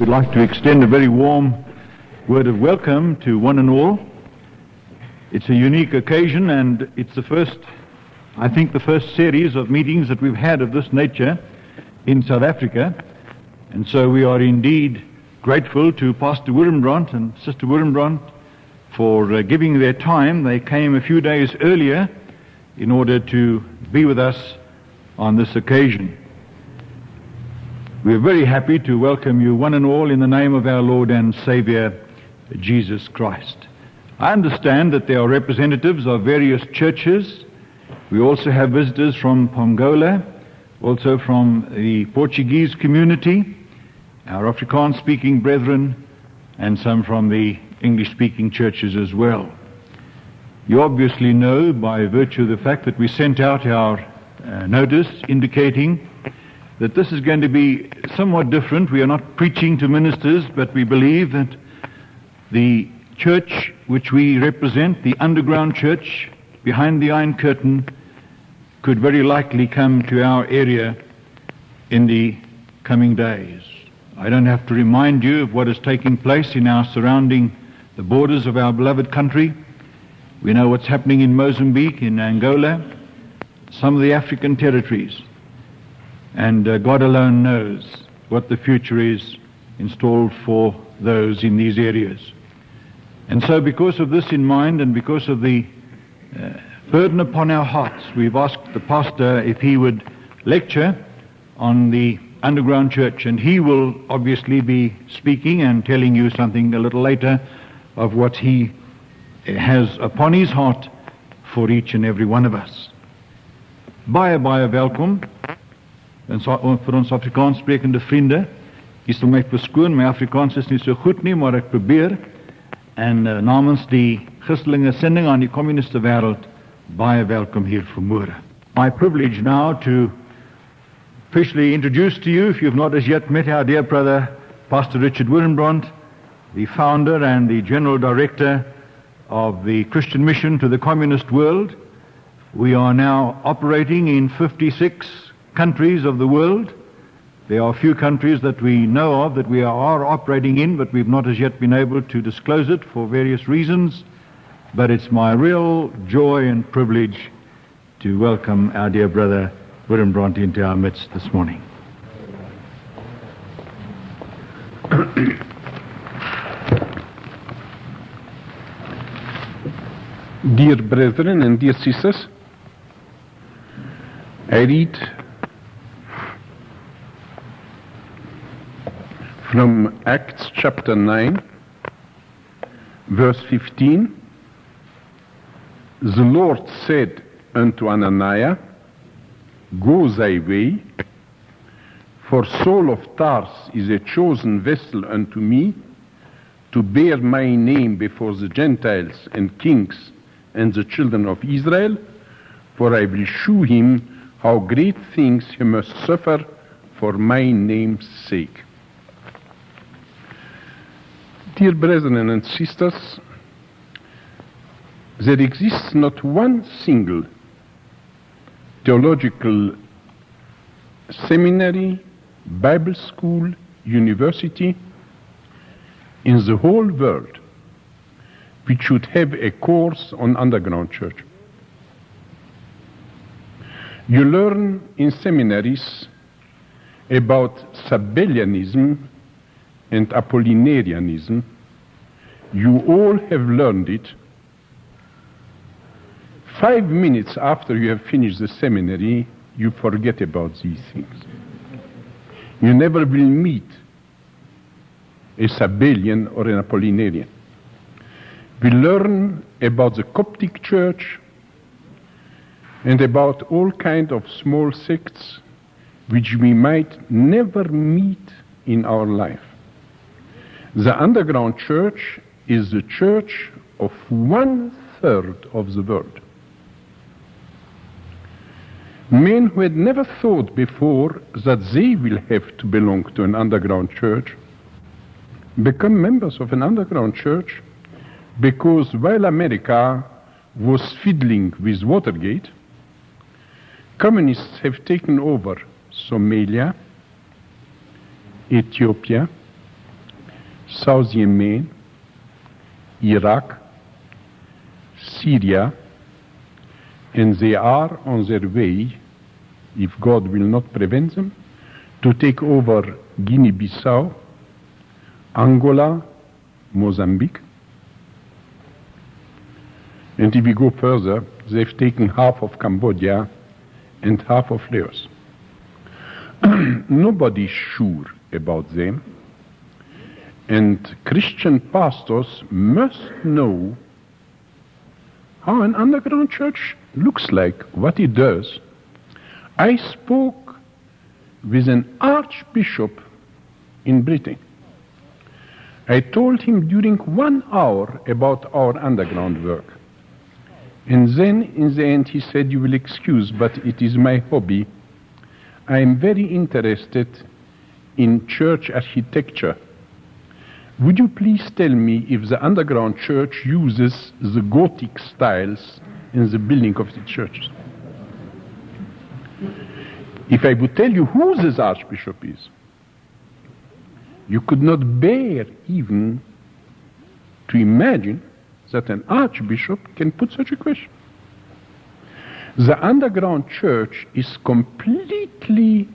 We'd like to extend a very warm word of welcome to one and all. It's a unique occasion and it's the first, I think, the first series of meetings that we've had of this nature in South Africa. And so we are indeed grateful to Pastor Wurmbrand and Sister Wurmbrand for uh, giving their time. They came a few days earlier in order to be with us on this occasion. We are very happy to welcome you one and all in the name of our Lord and Savior, Jesus Christ. I understand that there are representatives of various churches. We also have visitors from Pongola, also from the Portuguese community, our Afrikaans speaking brethren, and some from the English speaking churches as well. You obviously know by virtue of the fact that we sent out our uh, notice indicating that this is going to be somewhat different. We are not preaching to ministers, but we believe that the church which we represent, the underground church behind the Iron Curtain, could very likely come to our area in the coming days. I don't have to remind you of what is taking place in our surrounding the borders of our beloved country. We know what's happening in Mozambique, in Angola, some of the African territories. And uh, God alone knows what the future is installed for those in these areas. And so, because of this in mind and because of the uh, burden upon our hearts, we've asked the pastor if he would lecture on the underground church, and he will obviously be speaking and telling you something a little later of what he has upon his heart for each and every one of us. Baie baie welkom vir ons Afrikaans sprekende vriende. Ek sal my verskoon, my Afrikaans is nie so goed nie, maar ek probeer. En uh, namens die Christelike sending aan die kommuniste wêreld baie welkom hier vanmôre. My privilege now to officially introduce to you, if you've not as yet met our dear brother, Pastor Richard Wurmbrand, the founder and the general director of the Christian Mission to the Communist World. We are now operating in 56 countries of the world. There are few countries that we know of that we are operating in, but we've not as yet been able to disclose it for various reasons. But it's my real joy and privilege to welcome our dear brother Wurmbrand into our midst this morning. Dear brethren and dear sisters, I read from Acts chapter 9, verse 15. The Lord said unto Ananiah, Go thy way, for Saul of Tarsus is a chosen vessel unto me to bear my name before the Gentiles and kings and the children of Israel, for I will shew him how great things he must suffer for my name's sake. Dear brethren and sisters, there exists not one single theological seminary, Bible school, university in the whole world which should have a course on underground church. You learn in seminaries about Sabellianism and Apollinarianism. You all have learned it. Five minutes after you have finished the seminary, you forget about these things. You never will meet a Sabellian or an Apollinarian. We learn about the Coptic Church and about all kind of small sects which we might never meet in our life. The underground church is the church of one third of the world. Men who had never thought before that they will have to belong to an underground church become members of an underground church because while America was fiddling with Watergate, communists have taken over Somalia, Ethiopia, South Yemen, Iraq, Syria, and they are on their way, if God will not prevent them, to take over Guinea-Bissau, Angola, Mozambique. And if we go further, they've taken half of Cambodia and half of Laos. Nobody's sure about them. And Christian pastors must know how an underground church looks like, what it does. I spoke with an archbishop in Britain. I told him during one hour about our underground work. And then in the end he said, You will excuse, but it is my hobby. I am very interested in church architecture. Would you please tell me if the underground church uses the Gothic styles in the building of the churches? If I would tell you who this archbishop is, you could not bear even to imagine that an archbishop can put such a question. The underground church is completely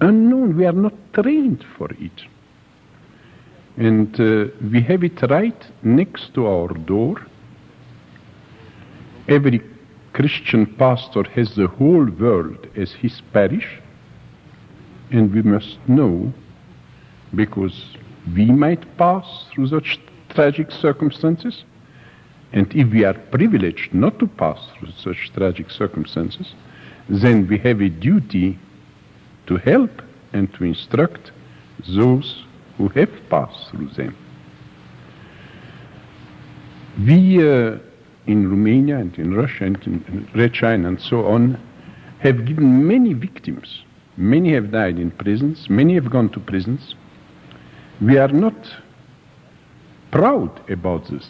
unknown. We are not trained for it. And uh, we have it right next to our door. Every Christian pastor has the whole world as his parish. And we must know, because we might pass through such tragic circumstances, and if we are privileged not to pass through such tragic circumstances, then we have a duty to help and to instruct those who have passed through them. We uh, in Romania and in Russia and in Red China and so on have given many victims. Many have died in prisons, many have gone to prisons. We are not proud about this.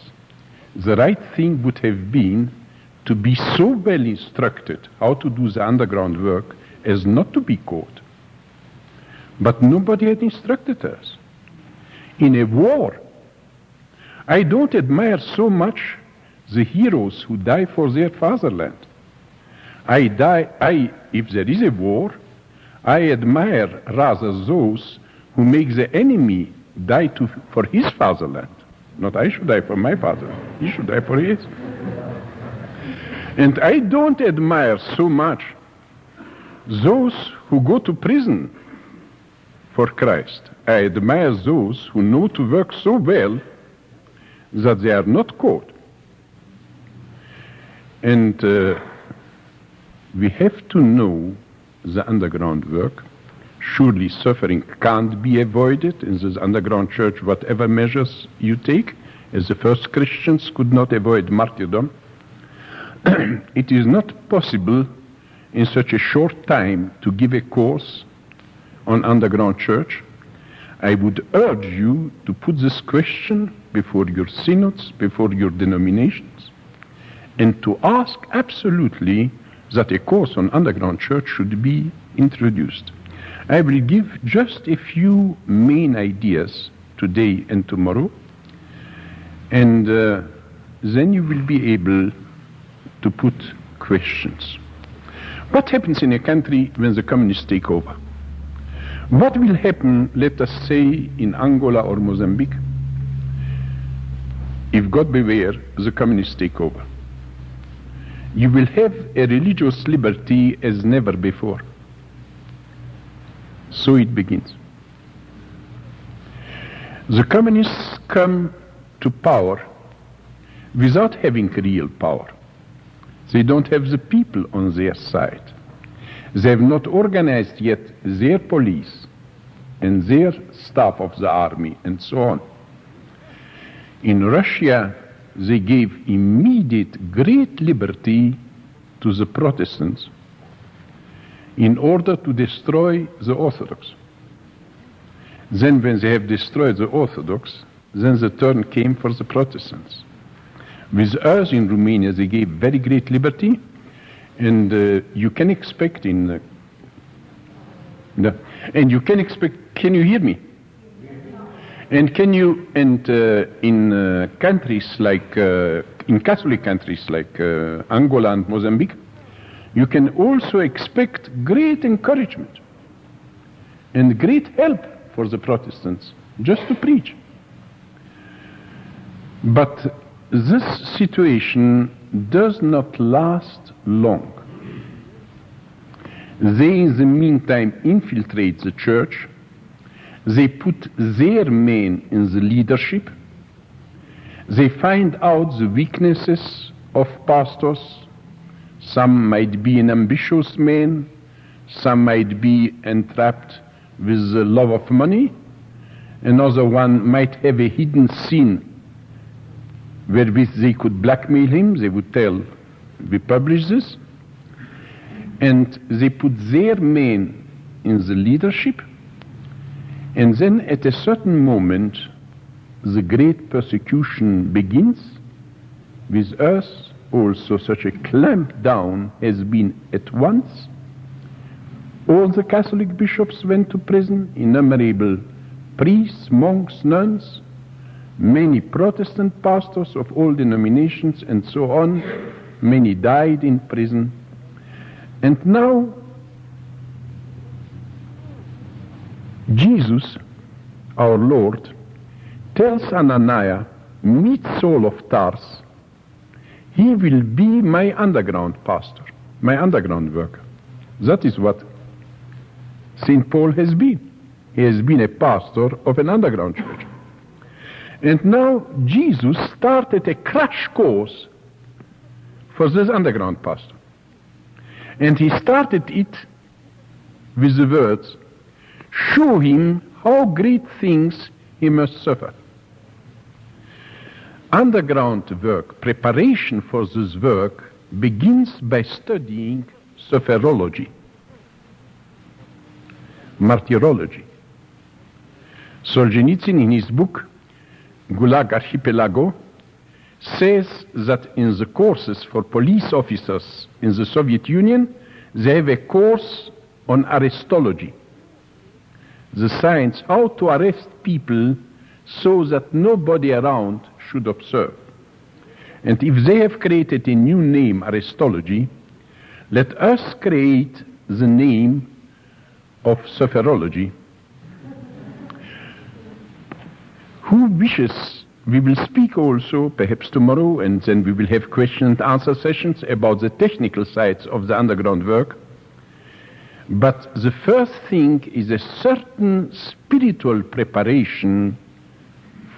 The right thing would have been to be so well instructed how to do the underground work as not to be caught. But nobody had instructed us. In a war, I don't admire so much the heroes who die for their fatherland. I die, I, if there is a war, I admire rather those who make the enemy die to, for his fatherland. Not I should die for my father. He should die for his. And I don't admire so much those who go to prison for Christ. I admire those who know to work so well that they are not caught. And uh, we have to know the underground work. Surely suffering can't be avoided in this underground church, whatever measures you take, as the first Christians could not avoid martyrdom. it is not possible in such a short time to give a course on underground church, I would urge you to put this question before your synods, before your denominations, and to ask absolutely that a course on underground church should be introduced. I will give just a few main ideas today and tomorrow, and uh, then you will be able to put questions. What happens in a country when the communists take over? What will happen, let us say, in Angola or Mozambique, if God beware, the communists take over? You will have a religious liberty as never before. So it begins. The communists come to power without having real power. They don't have the people on their side. They have not organized yet their police and their staff of the army and so on. In Russia, they gave immediate great liberty to the Protestants in order to destroy the Orthodox. Then, when they have destroyed the Orthodox, then the turn came for the Protestants. With us in Romania, they gave very great liberty, and uh, you can expect in. Uh, the, and you can expect. Can you hear me? And can you, and uh, in uh, countries like, uh, in Catholic countries like uh, Angola and Mozambique, you can also expect great encouragement and great help for the Protestants just to preach. But this situation does not last long. They, in the meantime, infiltrate the church they put their men in the leadership. They find out the weaknesses of pastors. Some might be an ambitious man. Some might be entrapped with the love of money. Another one might have a hidden sin wherewith they could blackmail him. They would tell, we publish this. And they put their men in the leadership and then at a certain moment, the great persecution begins. With us also such a clampdown has been at once. All the Catholic bishops went to prison, innumerable priests, monks, nuns, many Protestant pastors of all denominations and so on. Many died in prison. And now Jesus, our Lord, tells Ananias, meet Saul of Tars. He will be my underground pastor, my underground worker. That is what St. Paul has been. He has been a pastor of an underground church. And now Jesus started a crash course for this underground pastor. And he started it with the words, show him how great things he must suffer. Underground work, preparation for this work, begins by studying sufferology, martyrology. Solzhenitsyn, in his book Gulag Archipelago, says that in the courses for police officers in the Soviet Union, they have a course on arrestology the science how to arrest people so that nobody around should observe. And if they have created a new name, arrestology, let us create the name of sufferology. Who wishes, we will speak also, perhaps tomorrow, and then we will have question and answer sessions about the technical sides of the underground work. But the first thing is a certain spiritual preparation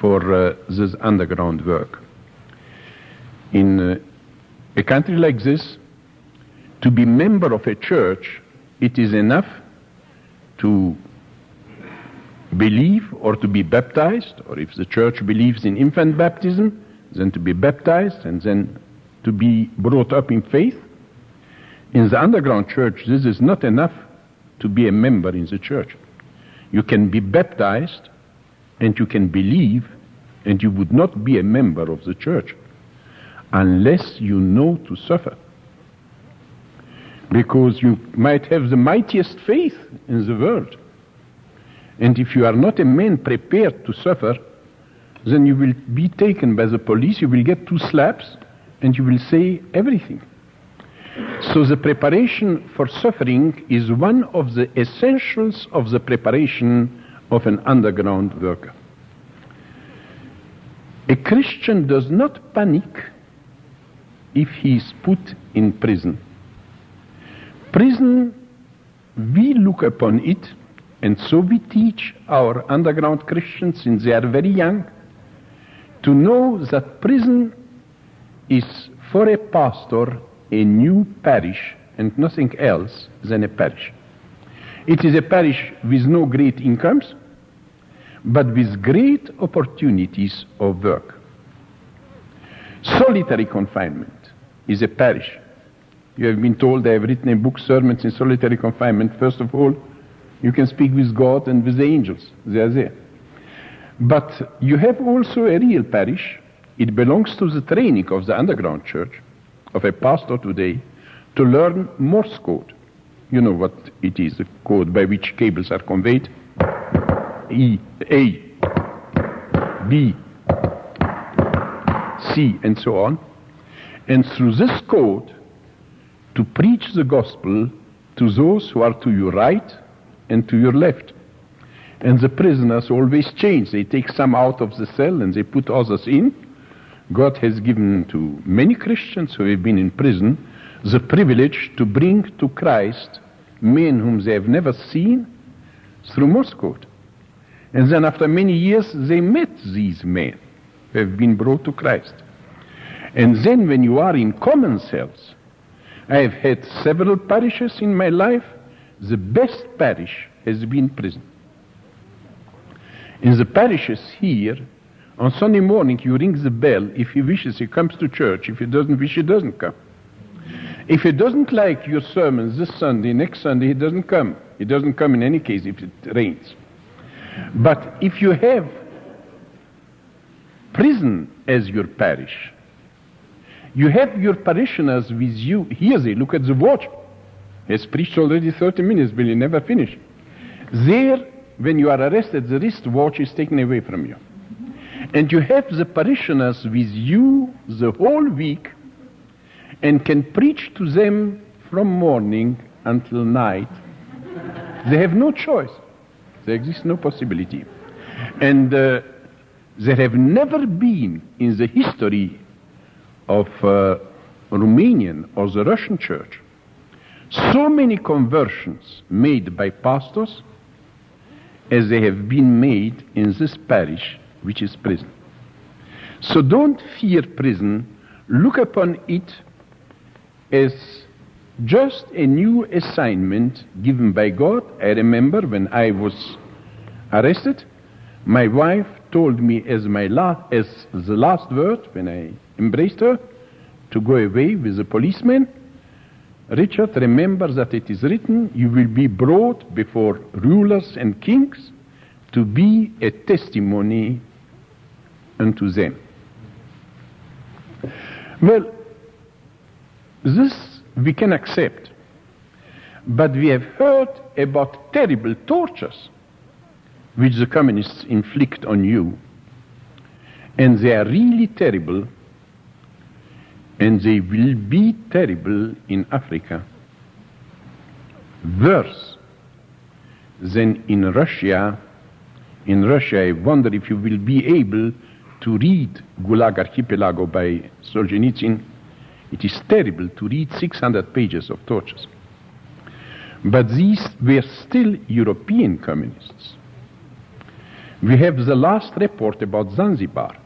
for uh, this underground work. In uh, a country like this, to be member of a church, it is enough to believe or to be baptized, or if the church believes in infant baptism, then to be baptized and then to be brought up in faith. In the underground church, this is not enough to be a member in the church. You can be baptized and you can believe, and you would not be a member of the church unless you know to suffer. Because you might have the mightiest faith in the world. And if you are not a man prepared to suffer, then you will be taken by the police, you will get two slaps, and you will say everything. So the preparation for suffering is one of the essentials of the preparation of an underground worker. A Christian does not panic if he is put in prison. Prison, we look upon it, and so we teach our underground Christians since they are very young to know that prison is for a pastor a new parish and nothing else than a parish. It is a parish with no great incomes, but with great opportunities of work. Solitary confinement is a parish. You have been told I have written a book, Sermons in Solitary Confinement. First of all, you can speak with God and with the angels. They are there. But you have also a real parish. It belongs to the training of the underground church, of a pastor today, to learn Morse code. You know what it is, the code by which cables are conveyed. E, A, B, C, and so on. And through this code, to preach the gospel to those who are to your right and to your left. And the prisoners always change. They take some out of the cell and they put others in. God has given to many Christians who have been in prison the privilege to bring to Christ men whom they have never seen through Morse code. And then after many years, they met these men who have been brought to Christ. And then when you are in common cells, I have had several parishes in my life. The best parish has been prison. In the parishes here, on Sunday morning you ring the bell. If he wishes, he comes to church. If he doesn't wish, he doesn't come. If he doesn't like your sermons this Sunday, next Sunday, he doesn't come. He doesn't come in any case if it rains. But if you have prison as your parish, you have your parishioners with you. Here they look at the watch. Has preached already 30 minutes, but he never finished. There, when you are arrested, the wristwatch is taken away from you. And you have the parishioners with you the whole week and can preach to them from morning until night. They have no choice. There exists no possibility. And uh, there have never been in the history of uh, Romanian or the Russian church so many conversions made by pastors as they have been made in this parish, which is prison. So don't fear prison. Look upon it as just a new assignment given by God. I remember when I was arrested, my wife told me as my last, as the last word when I embraced her to go away with the policeman. Richard, remember that it is written, you will be brought before rulers and kings to be a testimony unto them. Well, this we can accept, but we have heard about terrible tortures which the communists inflict on you, and they are really terrible, and they will be terrible in Africa, worse than in Russia. In Russia, I wonder if you will be able to read Gulag Archipelago by Solzhenitsyn. It is terrible to read 600 pages of tortures. But these were still European communists. We have the last report about Zanzibar.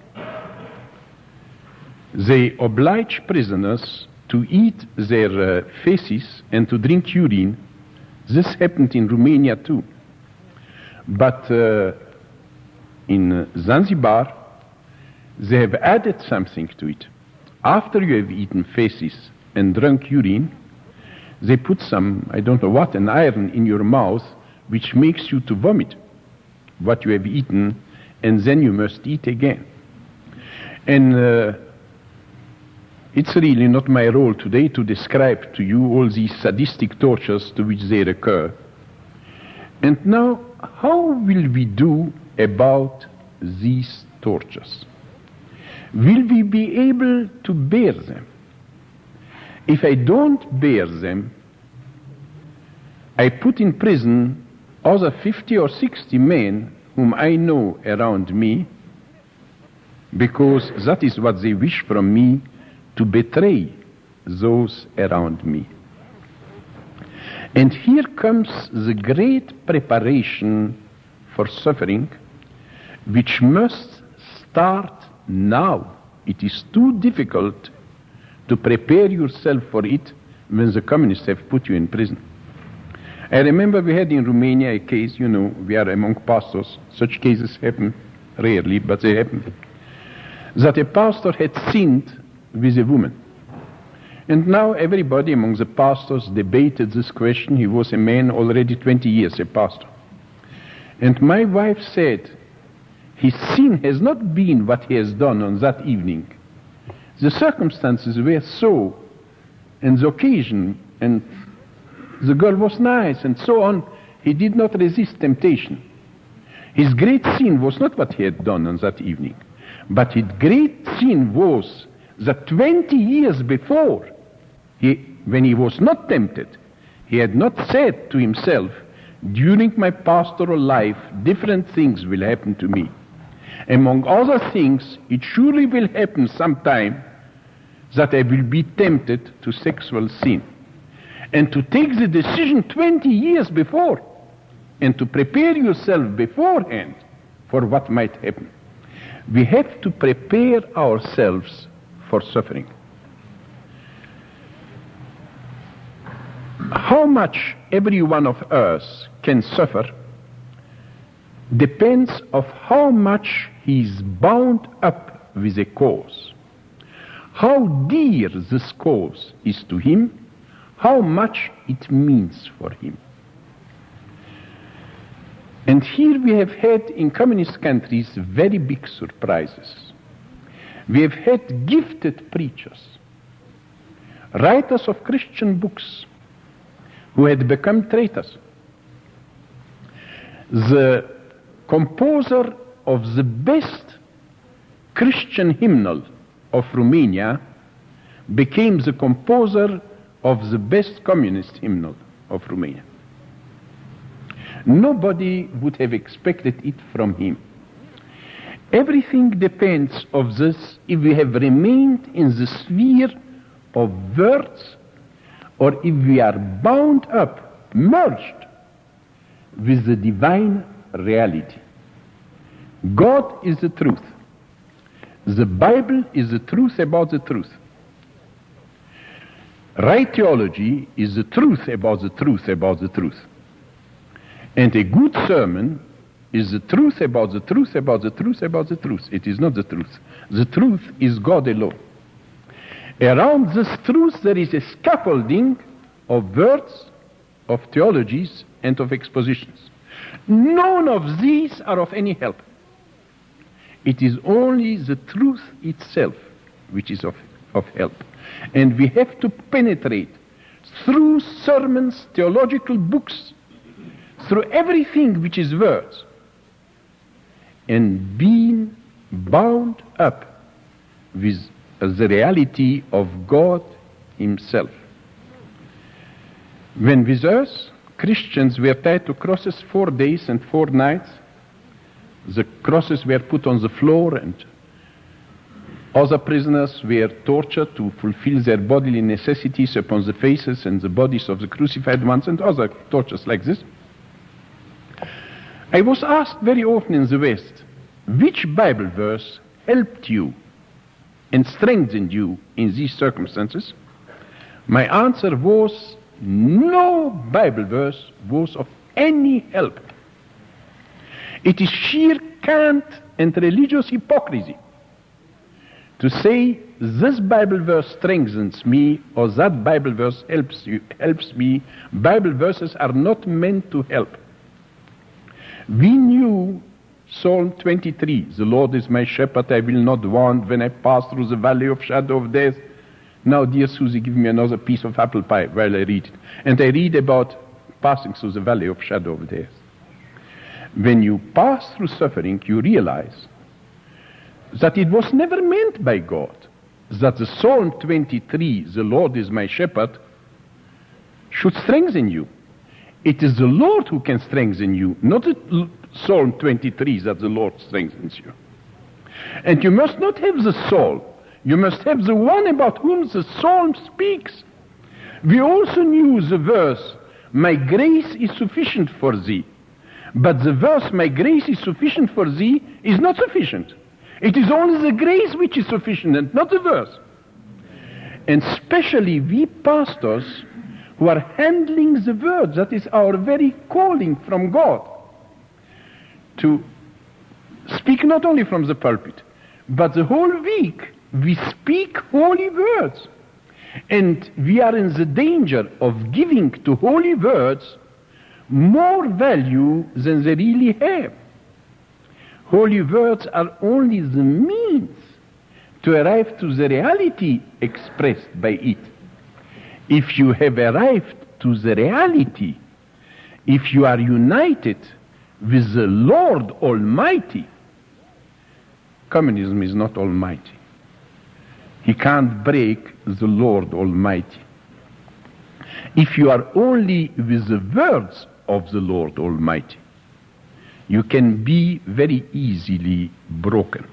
They oblige prisoners to eat their uh, faces and to drink urine. This happened in Romania too. But uh, in Zanzibar, they have added something to it. After you have eaten faces and drunk urine, they put some, I don't know what, an iron in your mouth which makes you to vomit what you have eaten, and then you must eat again. And uh, it's really not my role today to describe to you all these sadistic tortures to which they recur. And now, how will we do about these tortures? Will we be able to bear them? If I don't bear them, I put in prison other 50 or 60 men whom I know around me because that is what they wish from me to betray those around me. And here comes the great preparation for suffering, which must start now. It is too difficult to prepare yourself for it when the communists have put you in prison. I remember we had in Romania a case, you know, we are among pastors. Such cases happen rarely, but they happen. That a pastor had sinned with a woman. And now everybody among the pastors debated this question. He was a man already 20 years, a pastor. And my wife said, his sin has not been what he has done on that evening. The circumstances were so, and the occasion, and the girl was nice, and so on. He did not resist temptation. His great sin was not what he had done on that evening, but his great sin was that 20 years before, he, when he was not tempted, he had not said to himself, during my pastoral life, different things will happen to me. Among other things, it surely will happen sometime that I will be tempted to sexual sin. And to take the decision 20 years before, and to prepare yourself beforehand for what might happen. We have to prepare ourselves for suffering. How much every one of us can suffer depends of how much he is bound up with a cause. How dear this cause is to him, how much it means for him. And here we have had in communist countries very big surprises. We have had gifted preachers, writers of Christian books, who had become traitors. The composer of the best Christian hymnal of Romania became the composer of the best communist hymnal of Romania. Nobody would have expected it from him. Everything depends of this if we have remained in the sphere of words or if we are bound up, merged with the divine reality. God is the truth. The Bible is the truth about the truth. Right theology is the truth about the truth about the truth. And a good sermon is the truth about the truth about the truth about the truth. It is not the truth. The truth is God alone. Around this truth there is a scaffolding of words, of theologies, and of expositions. None of these are of any help. It is only the truth itself which is of, of help. And we have to penetrate through sermons, theological books, through everything which is words, and being bound up with the reality of God Himself. When with us, Christians were tied to crosses four days and four nights, the crosses were put on the floor and other prisoners were tortured to fulfill their bodily necessities upon the faces and the bodies of the crucified ones and other tortures like this. I was asked very often in the West, which Bible verse helped you and strengthened you in these circumstances? My answer was no Bible verse was of any help. It is sheer cant and religious hypocrisy to say this Bible verse strengthens me or that Bible verse helps you helps me. Bible verses are not meant to help. We knew Psalm 23, the Lord is my shepherd, I will not want when I pass through the valley of shadow of death. Now, dear Susie, give me another piece of apple pie while I read it. And I read about passing through the valley of shadow of death. When you pass through suffering, you realize that it was never meant by God that the Psalm 23, the Lord is my shepherd, should strengthen you. It is the Lord who can strengthen you, not Psalm 23 that the Lord strengthens you. And you must not have the soul you must have the one about whom the psalm speaks. We also knew the verse, My grace is sufficient for thee. But the verse, My grace is sufficient for thee, is not sufficient. It is only the grace which is sufficient and not the verse. And especially we pastors who are handling the word, that is our very calling from God. To speak not only from the pulpit, but the whole week we speak holy words. And we are in the danger of giving to holy words more value than they really have. Holy words are only the means to arrive to the reality expressed by it. If you have arrived to the reality, if you are united with the Lord Almighty, communism is not almighty. He can't break the Lord Almighty. If you are only with the words of the Lord Almighty, you can be very easily broken.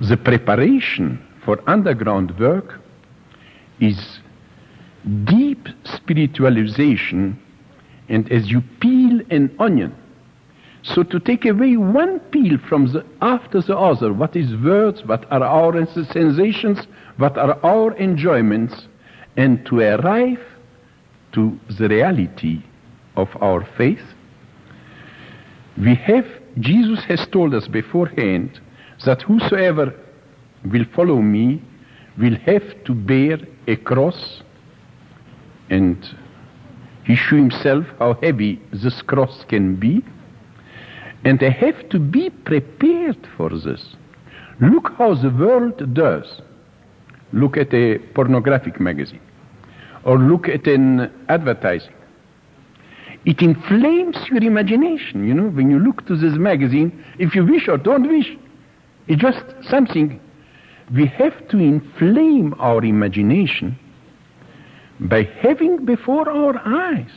The preparation for underground work is deep spiritualization, and as you peel an onion, so to take away one peel from the after the other, what is words, what are our sensations, what are our enjoyments, and to arrive to the reality of our faith, we have, Jesus has told us beforehand that whosoever will follow me will have to bear a cross and he showed himself how heavy this cross can be and they have to be prepared for this. Look how the world does. Look at a pornographic magazine or look at an advertising. It inflames your imagination, you know, when you look to this magazine, if you wish or don't wish. It's just something. We have to inflame our imagination by having before our eyes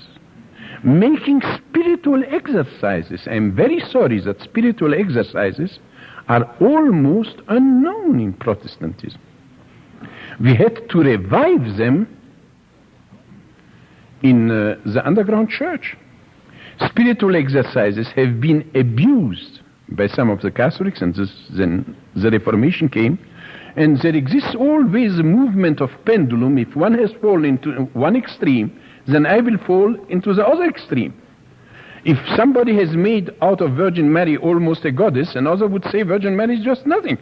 making spiritual exercises. I'm very sorry that spiritual exercises are almost unknown in Protestantism. We had to revive them in uh, the underground church. Spiritual exercises have been abused by some of the Catholics, and this, then the Reformation came. And there exists always a movement of pendulum. If one has fallen into one extreme, then I will fall into the other extreme. If somebody has made out of Virgin Mary almost a goddess, another would say Virgin Mary is just nothing.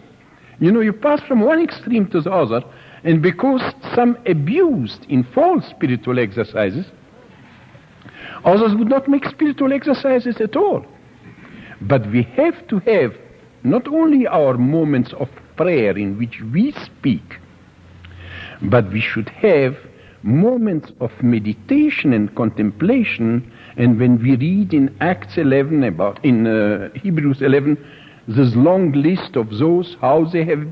You know, you pass from one extreme to the other, and because some abused in false spiritual exercises, others would not make spiritual exercises at all. But we have to have not only our moments of prayer in which we speak, but we should have moments of meditation and contemplation. And when we read in Acts 11 about, in uh, Hebrews 11, this long list of those, how they have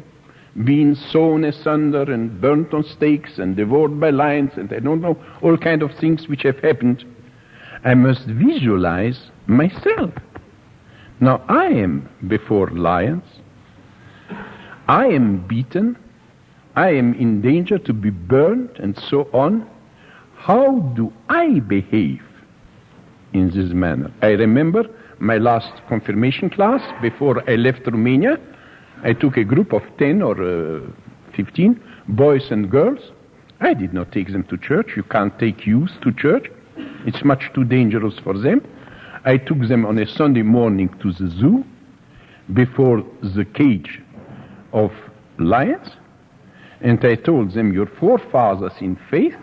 been sawn asunder and burnt on stakes and devoured by lions and I don't know, all kind of things which have happened. I must visualize myself. Now I am before lions. I am beaten. I am in danger to be burned and so on. How do I behave in this manner? I remember my last confirmation class before I left Romania. I took a group of 10 or uh, 15 boys and girls. I did not take them to church. You can't take youth to church. It's much too dangerous for them. I took them on a Sunday morning to the zoo before the cage of lions. And I told them, Your forefathers in faith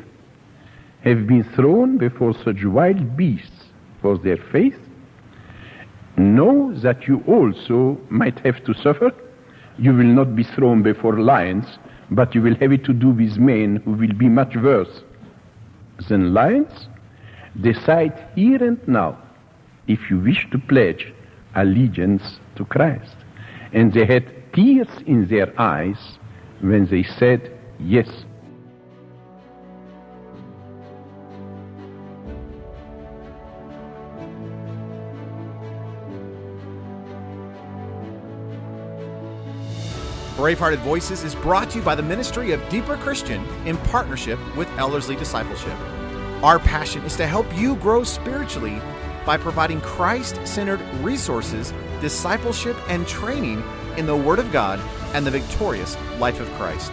have been thrown before such wild beasts for their faith. Know that you also might have to suffer. You will not be thrown before lions, but you will have it to do with men who will be much worse than lions. Decide here and now if you wish to pledge allegiance to Christ. And they had tears in their eyes when they said yes. Bravehearted Voices is brought to you by the Ministry of Deeper Christian in partnership with Ellerslie Discipleship. Our passion is to help you grow spiritually by providing Christ centered resources, discipleship, and training in the Word of God and the victorious life of Christ.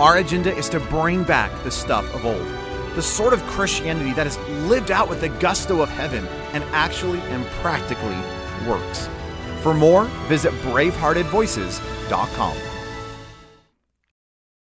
Our agenda is to bring back the stuff of old, the sort of Christianity that is lived out with the gusto of heaven and actually and practically works. For more, visit braveheartedvoices.com.